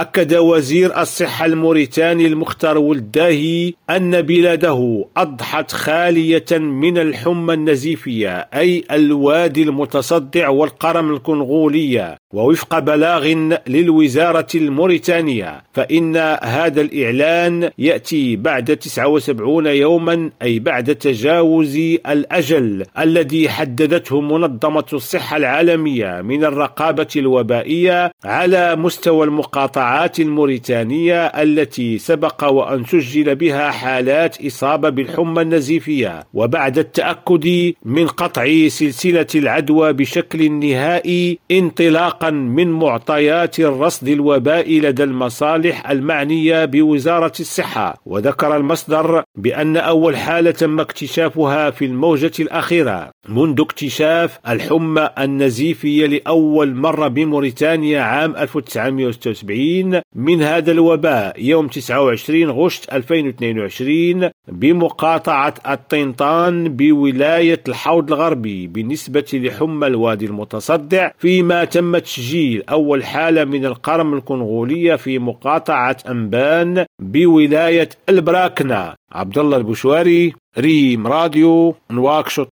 أكد وزير الصحة الموريتاني المختار ولداهي أن بلاده أضحت خالية من الحمى النزيفية أي الوادي المتصدع والقرم الكونغولية. ووفق بلاغ للوزارة الموريتانية فإن هذا الإعلان يأتي بعد 79 يوما أي بعد تجاوز الأجل الذي حددته منظمة الصحة العالمية من الرقابة الوبائية على مستوى المقاطعات الموريتانية التي سبق وأن سجل بها حالات إصابة بالحمى النزيفية. وبعد التأكد من قطع سلسلة العدوى بشكل نهائي انطلاقا من معطيات الرصد الوبائي لدى المصالح المعنية بوزارة الصحة. وذكر المصدر بأن أول حالة تم اكتشافها في الموجة الأخيرة منذ اكتشاف الحمى النزيفية لأول مرة بموريتانيا عام 1976 من هذا الوباء يوم 29 غشت 2022 بمقاطعة الطنطان بولاية الحوض الغربي بالنسبة لحمى الوادي المتصدع فيما تم تسجيل أول حالة من القرم الكونغولية في مقاطعة أنبان بولاية البراكنة عبد الله البشواري ريم راديو نواكشوط.